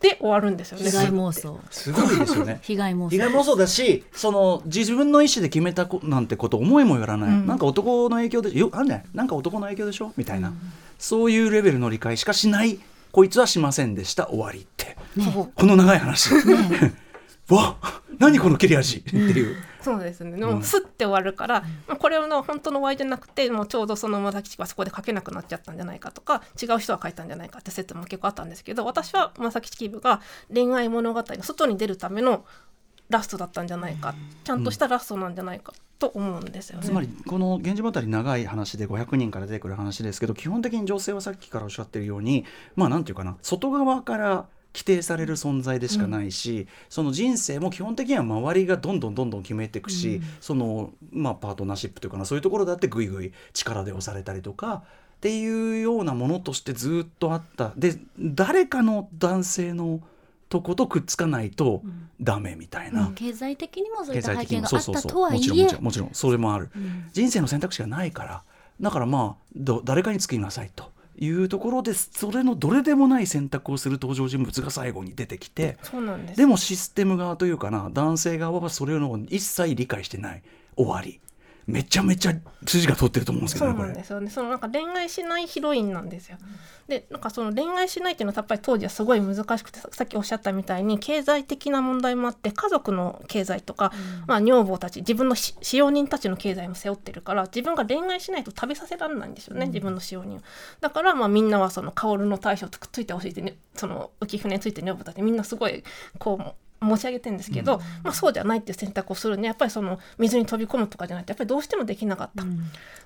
で終わるんですよね。被害妄想。すごいですよね。被害妄想。被害妄想だしその自分の意思で決めたこなんてこと思いもよらない、うん。なんか男の影響でよあんねなんか男の影響でしょ？みたいな、そういうレベルの理解しかしない。こいつはしませんでした。終わりって。そう。この長い話、わ何この切れ味？っていう、そうですね。でもスッて終わるから、まあこれの本当の終わりじゃなくてもうちょうどその紫式部はそこで書けなくなっちゃったんじゃないかとか違う人が書いたんじゃないかって説も結構あったんですけど私は紫式部が恋愛物語の外に出るためのラストだったんじゃないかちゃんとしたラストなんじゃないかと思うんですよね。つまりこの「源氏物語」長い話で500人から出てくる話ですけど基本的に女性はさっきからおっしゃってるようにまあなんていうかな外側から規定される存在でしかないし、その人生も基本的には周りがどんどんどんどん決めていくし、そのまあパートナーシップというかなそういうところだってぐいぐい力で押されたりとかっていうようなものとしてずっとあった。で誰かの男性のとことくっつかないとダメみたいな。経済的にもそういった背経済的に景があったとはいえ。もちろんもちろん。もちろん。それもある、ん。人生の選択肢がないから。だからまあど誰かにつきなさいというところでそれのどれでもない選択をする登場人物が最後に出てきてそうなんです。でもシステム側というかな男性側はそれを一切理解してない。終わりめちゃめちゃ筋が通ってると思うんですけそうどねこれなんですよね。そのなんか恋愛しないヒロインなんですよ。で、なんかその恋愛しないっていうのはやっぱり当時はすごい難しくて、ささっきおっしゃったみたいに経済的な問題もあって、家族の経済とか、まあ女房たち、自分のし使用人たちの経済も背負ってるから、自分が恋愛しないと食べさせられないんですよね、自分の使用人を。だからまあみんなはその薫の大将とくっついてほしいって、ね、その浮舟について女房たちみんなすごいこう。申し上げてるんですけど、まあ、そうじゃないっていう選択をするにはやっぱりその水に飛び込むとかじゃなくてやっぱりどうしてもできなかった、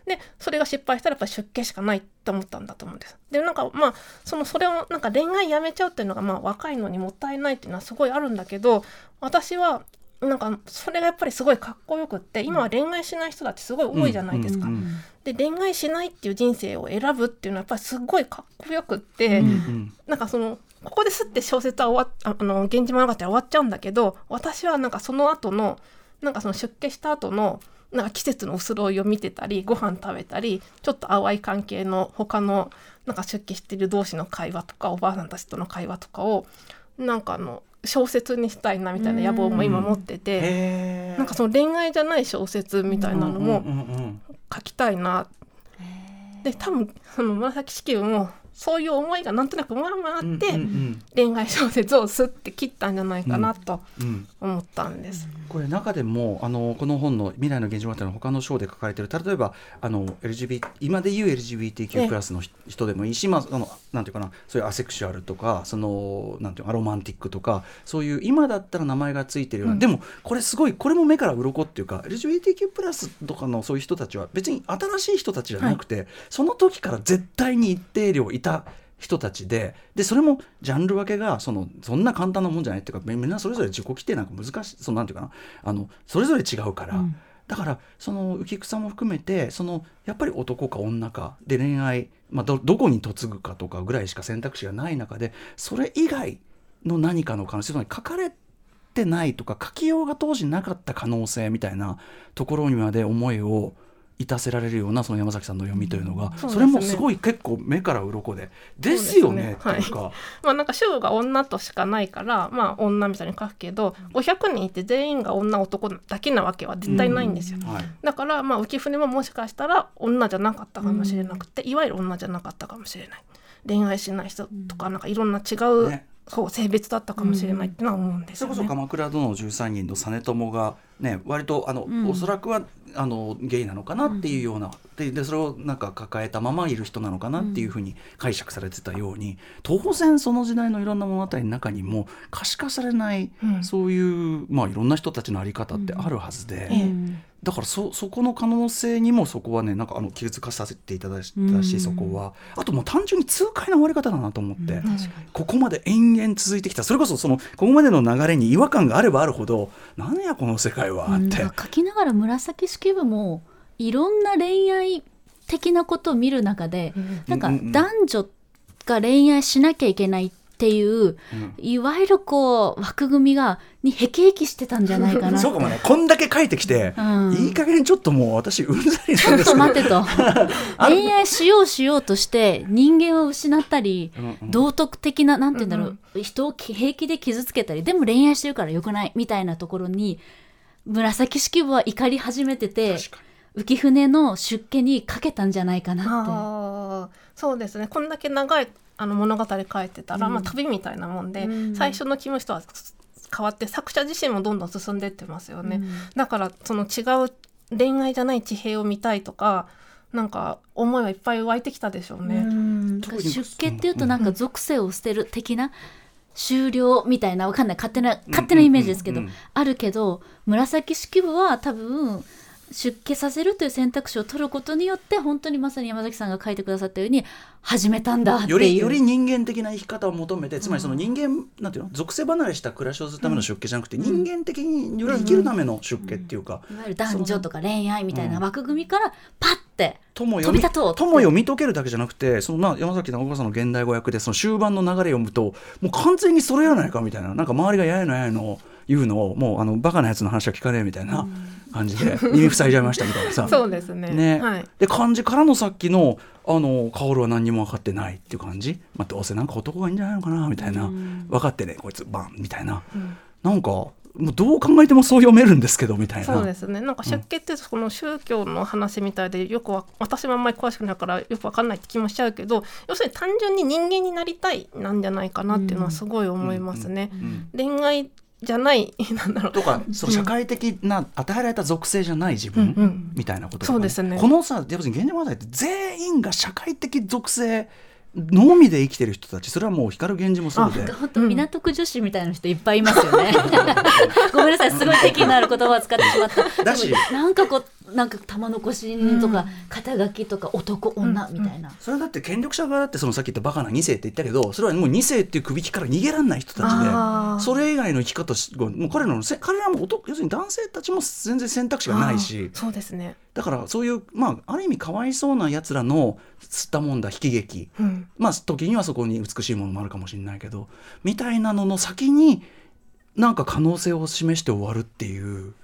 でそれが失敗したらやっぱり出家しかないって思ったんだと思うんです。でなんかまあそのそれをなんか恋愛やめちゃうっていうのがまあ若いのにもったいないっていうのはすごいあるんだけど私はなんかそれがやっぱりすごいかっこよくって今は恋愛しない人だってすごい多いじゃないですか。うんうんうんで恋愛しないっていう人生を選ぶっていうのはやっぱりすごいかっこよくって、うんなんかそのここですって小説は終わっああの「源氏物語」は終わっちゃうんだけど私はなんかその後のなんかその出家した後のなんか季節の移ろいを見てたりご飯食べたりちょっと淡い関係の他のなんか出家してる同士の会話とかおばあさんたちとの会話とかをなんかあの小説にしたいなみたいな野望も今持ってて、なんかその恋愛じゃない小説みたいなのもうんうんうん。書きたいな。で多分その紫式部もそういう思いがなんとなくまあまああって、うんうん恋愛小説をスッて切ったんじゃないかなとうん。うん。思ったんです。これ中でもあのこの本の「未来の現実物語」の他の章で書かれている。例えばあの LGBT 今で言う LGBTQ+ プラスの人人でもいいし、まあ、あのなんていうかなそういうアセクシュアルとかそのなんていうのアロマンティックとかそういう今だったら名前がついてるような、うん。でもこれすごいこれも目から鱗っていうか LGBTQ+ プラスとかのそういう人たちは別に新しい人たちじゃなくて、その時から絶対に一定量いた人たちででそれもジャンル分けがそのそんな簡単なもんじゃないっていうかみみんなそれぞれ自己規定なんか難しいそのなんていうかなあのそれぞれ違うから、うん。だからその浮草も含めてそのやっぱり男か女かで恋愛、まあ、どどこに嫁ぐかとかぐらいしか選択肢がない中でそれ以外の何かの可能性つまり書かれてないとか書きようが当時なかった可能性みたいなところにまで思いをいたせられるようなその山崎さんの読みというのが、そうですね。それもすごい結構目から鱗でですよねそうですね。いうか、まあなんか主語が女としかないからまあ女みたいに書くけど500人いて全員が女男だけなわけは絶対ないんですよ。はい。だからまあ浮舟ももしかしたら女じゃなかったかもしれなくて、いわゆる女じゃなかったかもしれない。恋愛しない人とかなんかいろんな違う、ね。そう性別だったかもしれないってのは思うんですよね。それこそ鎌倉殿の13人の実朝がね割とあの、うん。おそらくはあのゲイなのかなっていうような、ででそれをなんか抱えたままいる人なのかなっていうふうに解釈されてたように、当然その時代のいろんな物語の中にも可視化されない、うんそういう、まあ、いろんな人たちの在り方ってあるはずで。だからそそこの可能性にもそこはねなんかあの気づかさせていただいたし、うん。そこは。あともう単純に痛快な終わり方だなと思って、ここまで延々続いてきた。それこそそのここまでの流れに違和感があればあるほど何やこの世界はって、うん。書きながら紫式部もいろんな恋愛的なことを見る中で、なんかうんうんうん。男女が恋愛しなきゃいけないっていう、うん。いわゆるこう枠組みがにへきへきしてたんじゃないかな そうかもね。こんだけ書いてきて、うん。いい加減ちょっともう私うんざりちょっと待てと。恋愛しようしようとして人間を失ったり、うんうん。道徳的ななんて言うんだろう、人を平気で傷つけたりでも恋愛してるからよくないみたいなところに紫式部は怒り始めてて確か浮舟の出家にかけたんじゃないかなっあーそうですね。こんだけ長いあの物語書いてたら、まあ、旅みたいなもんで、うん。最初のキムシとは変わって作者自身もどんどん進んでってますよね。うん。だからその違う恋愛じゃない地平を見たいとかなんか思いはいっぱい湧いてきたでしょうね。う出家っていうとなんか属性を捨てる的な終了みたいなわかんない。勝手な勝手なイメージですけど、あるけど紫式部は多分出家させるという選択肢を取ることによって本当にまさに山崎さんが書いてくださったように始めたんだっていう。よりより人間的な生き方を求めてつまりその人間、なん。ていうの属性離れした暮らしをするための出家じゃなくて、人間的により生きるための出家っていうか、いわゆる男女とか恋愛みたいな枠組みからパッてとも飛び立とうってとも読み解けるだけじゃなくてそのまあ山崎直子さんの現代語訳でその終盤の流れを読むともう完全にそれやないかみたいななんか周りがややのややの言うのをもうあのバカなやつの話は聞かねえみたいな感じで耳塞いじゃいましたみたいなさ。そうですね。ね。はい。で感じからのさっきのあの薫は何にも分かってないっていう感じ、まあ、どうせなんか男がいいんじゃないのかなみたいな、分かってねこいつバンみたいな、なんかもうどう考えてもそう読めるんですけどみたいな。そうですね。なんか出家ってその宗教の話みたいでよくわ私もあんまり詳しくないからよくわかんないって気もしちゃうけど要するに単純に人間になりたいなんじゃないかなっていうのはすごい思いますね。うん。恋愛じゃない なんだろう。とかその社会的な与えられた属性じゃない自分、うんうんみたいなこととかそうですね。このさ要するに現代問題って全員が社会的属性のみで生きてる人たちそれはもう光源氏もそうで。本当港区女子みたいな人いっぱいいますよね。ごめんなさい、すごい敵のある言葉を使ってしまった。だしなんかこう、なんか玉残しとか、肩書きとか男女みたいな。それだって権力者側だってそのさっき言ったバカな2世って言ったけどそれはもう2世っていう首引きから逃げられない人たちでそれ以外の生き方しもう彼らのせ彼らも男要するに男性たちも全然選択肢がないしそうですね。だからそういうまあある意味かわいそうなやつらの吸ったもんだ悲劇。うん。まあ時にはそこに美しいものもあるかもしれないけどみたいなのの先になんか可能性を示して終わるっていう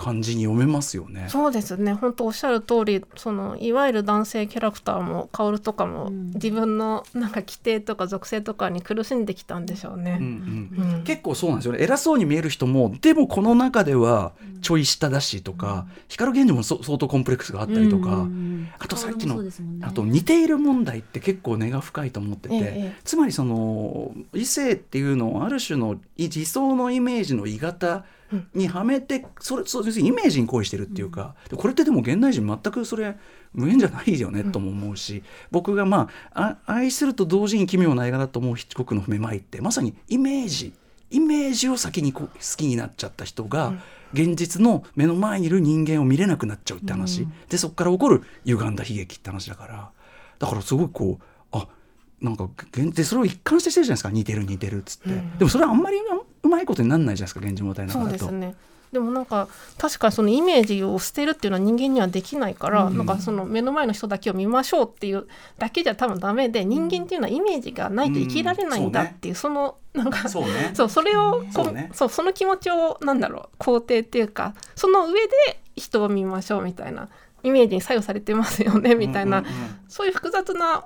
感じに読めますよね。そうですね。本当おっしゃる通りそのいわゆる男性キャラクターも薫とかも、うん。自分のなんか規定とか属性とかに苦しんできたんでしょうね。うんうんうん。結構そうなんですよね。偉そうに見える人もでもこの中ではちょい下だしとか、光源氏もそ相当コンプレックスがあったりとか、うんあとさっきのね。あと似ている問題って結構根が深いと思ってて、ええつまりその異性っていうのをある種の理想のイメージの鋳型にはめてそれそうイメージに恋してるっていうか、でこれってでも現代人全くそれ無縁じゃないよねとも思うし、僕がまああ愛すると同時に奇妙な映画だと思うヒッチコックの「めまい」ってまさにイメージイメージを先にこう好きになっちゃった人が、現実の目の前にいる人間を見れなくなっちゃうって話、でそこから起こる歪んだ悲劇って話だから。だからすごいこうあなんか現でそれを一貫してしてるじゃないですか。似てる似てるっつって、うんでもそれはあんまりううまいことにならないじゃないですか現実問題のそ中だと。うですね。でもなんか確かにそのイメージを捨てるっていうのは人間にはできないから、なんかその目の前の人だけを見ましょうっていうだけじゃ多分ダメで人間っていうのはイメージがないと生きられないんだっていう、そのなんかそうね。そうそれをこそうね。そうその気持ちをなんだろう肯定っていうかその上で人を見ましょうみたいなイメージに左右されてますよねみたいな、うんうんうん。そういう複雑な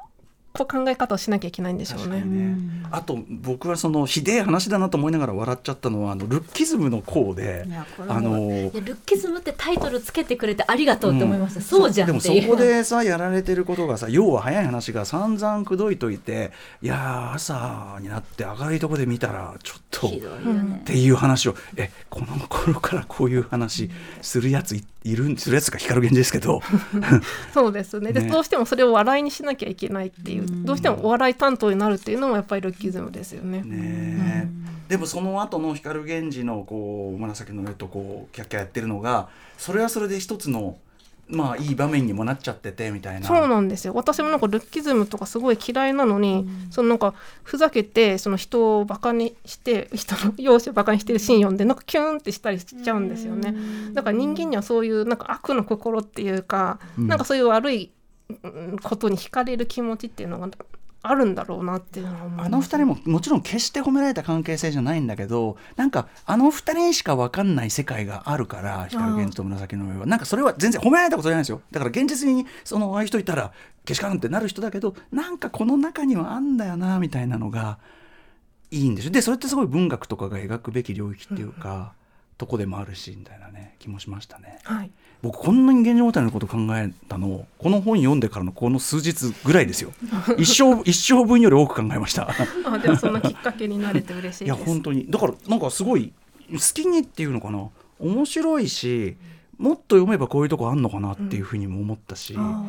こう考え方をしなきゃいけないんでしょうね。ね。あと僕はそのひでえ話だなと思いながら笑っちゃったのはあのルッキズムの項であのルッキズムってタイトルつけてくれてありがとうって思いました、そうじゃんっていう。でもそこでさやられてることがさ要は早い話が散々口説いといていやー朝になって明るいとこで見たらちょっとね。っていう話をえこの頃からこういう話するやついいるんするやつが光源氏ですけど。そうですね。でね。どうしてもそれを笑いにしなきゃいけないっていう、どうしてもお笑い担当になるっていうのもやっぱりルッキズムですよね。ねえ。でもその後の光源氏のこう紫の上とこうキャッキャやってるのがそれはそれで一つのまあいい場面にもなっちゃっててみたいな。そうなんですよ。私もなんかルッキズムとかすごい嫌いなのに、そのなんかふざけてその人をバカにして人の容姿をバカにしてるシーン読んでなんかキューンってしたりしちゃうんですよね。だから人間にはそういうなんか悪の心っていうか、なんかそういう悪いうんことに惹かれる気持ちっていうのがあるんだろうなっていうのはあの二人ももちろん決して褒められた関係性じゃないんだけどなんかあの二人にしか分かんない世界があるから光源氏と紫の上は。なんかそれは全然褒められたことじゃないんですよ。だから現実にそのああいう人いたらけしからんってなる人だけどなんかこの中にはあんだよなみたいなのがいいんですよ。でそれってすごい文学とかが描くべき領域っていうか、とこでもあるしみたいなね気もしましたね。はい僕こんなに現状問題のこと考えたのこの本読んでからのこの数日ぐらいですよ。一生一生分より多く考えました。あでもそんなきっかけになれて嬉しいいや。本当に。だからなんかすごい好きにっていうのかな。面白いしもっと読めばこういうとこあんのかなっていうふうにも思ったし、あ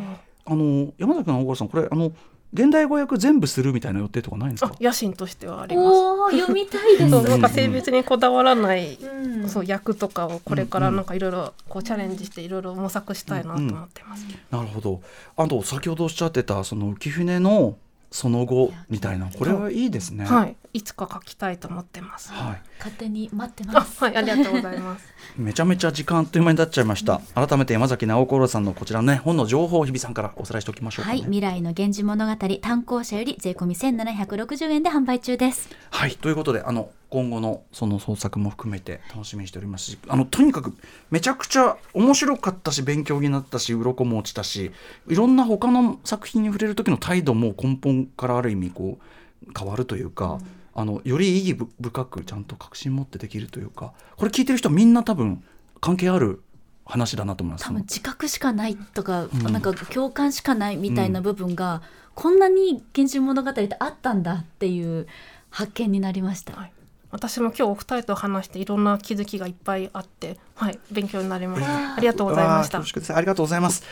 の山崎直子さんこれあの現代語訳全部するみたいな予定とかないんですか？あ野心としてはあります。読みたいです。なんか性別にこだわらない、うん。そう役とかをこれからなんかいろいろこうチャレンジしていろいろ模索したいなと思ってます。なるほど。あと先ほどおっしゃってたその浮舟のその後みたいなこれはいいですね。はい、いつか書きたいと思ってます。はい。勝手に待ってあ、ます。はい、ありがとうございます。めちゃめちゃ時間あっという間になっちゃいました。改めて山崎直子さんのこちらのね本の情報を日比さんからおさらいしておきましょうか、ね、はい未来の源氏物語単行者より税込み1760円で販売中です。はい、ということであの今後のその創作も含めて楽しみにしておりますしあのとにかくめちゃくちゃ面白かったし勉強になったし鱗も落ちたしいろんな他の作品に触れる時の態度も根本からある意味こう変わるというか、あのより意義深くちゃんと確信持ってできるというかこれ聞いてる人はみんな多分関係ある話だなと思います。多分自覚しかないとか、ん。なんか共感しかないみたいな部分が、こんなに「源氏物語」ってあったんだっていう発見になりました、はい私も今日お二人と話していろんな気づきがいっぱいあって、はい、勉強になりました。ありがとうございました。わあ恐。縮です。ありがとうございます。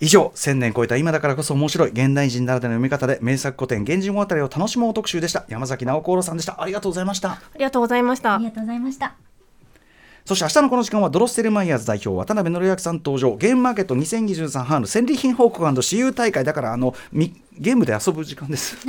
以上千年超えた今だからこそ面白い現代人ならでの読み方で名作古典源氏物語を楽しもう特集でした。山崎直子さんでした。ありがとうございました。ありがとうございました。あり。がとうございました。そして明日のこの時間はドロッセルマイヤーズ代表渡辺則明さん登場。ゲームマーケット2023春戦利品報告私有大会だからあのみゲームで遊ぶ時間です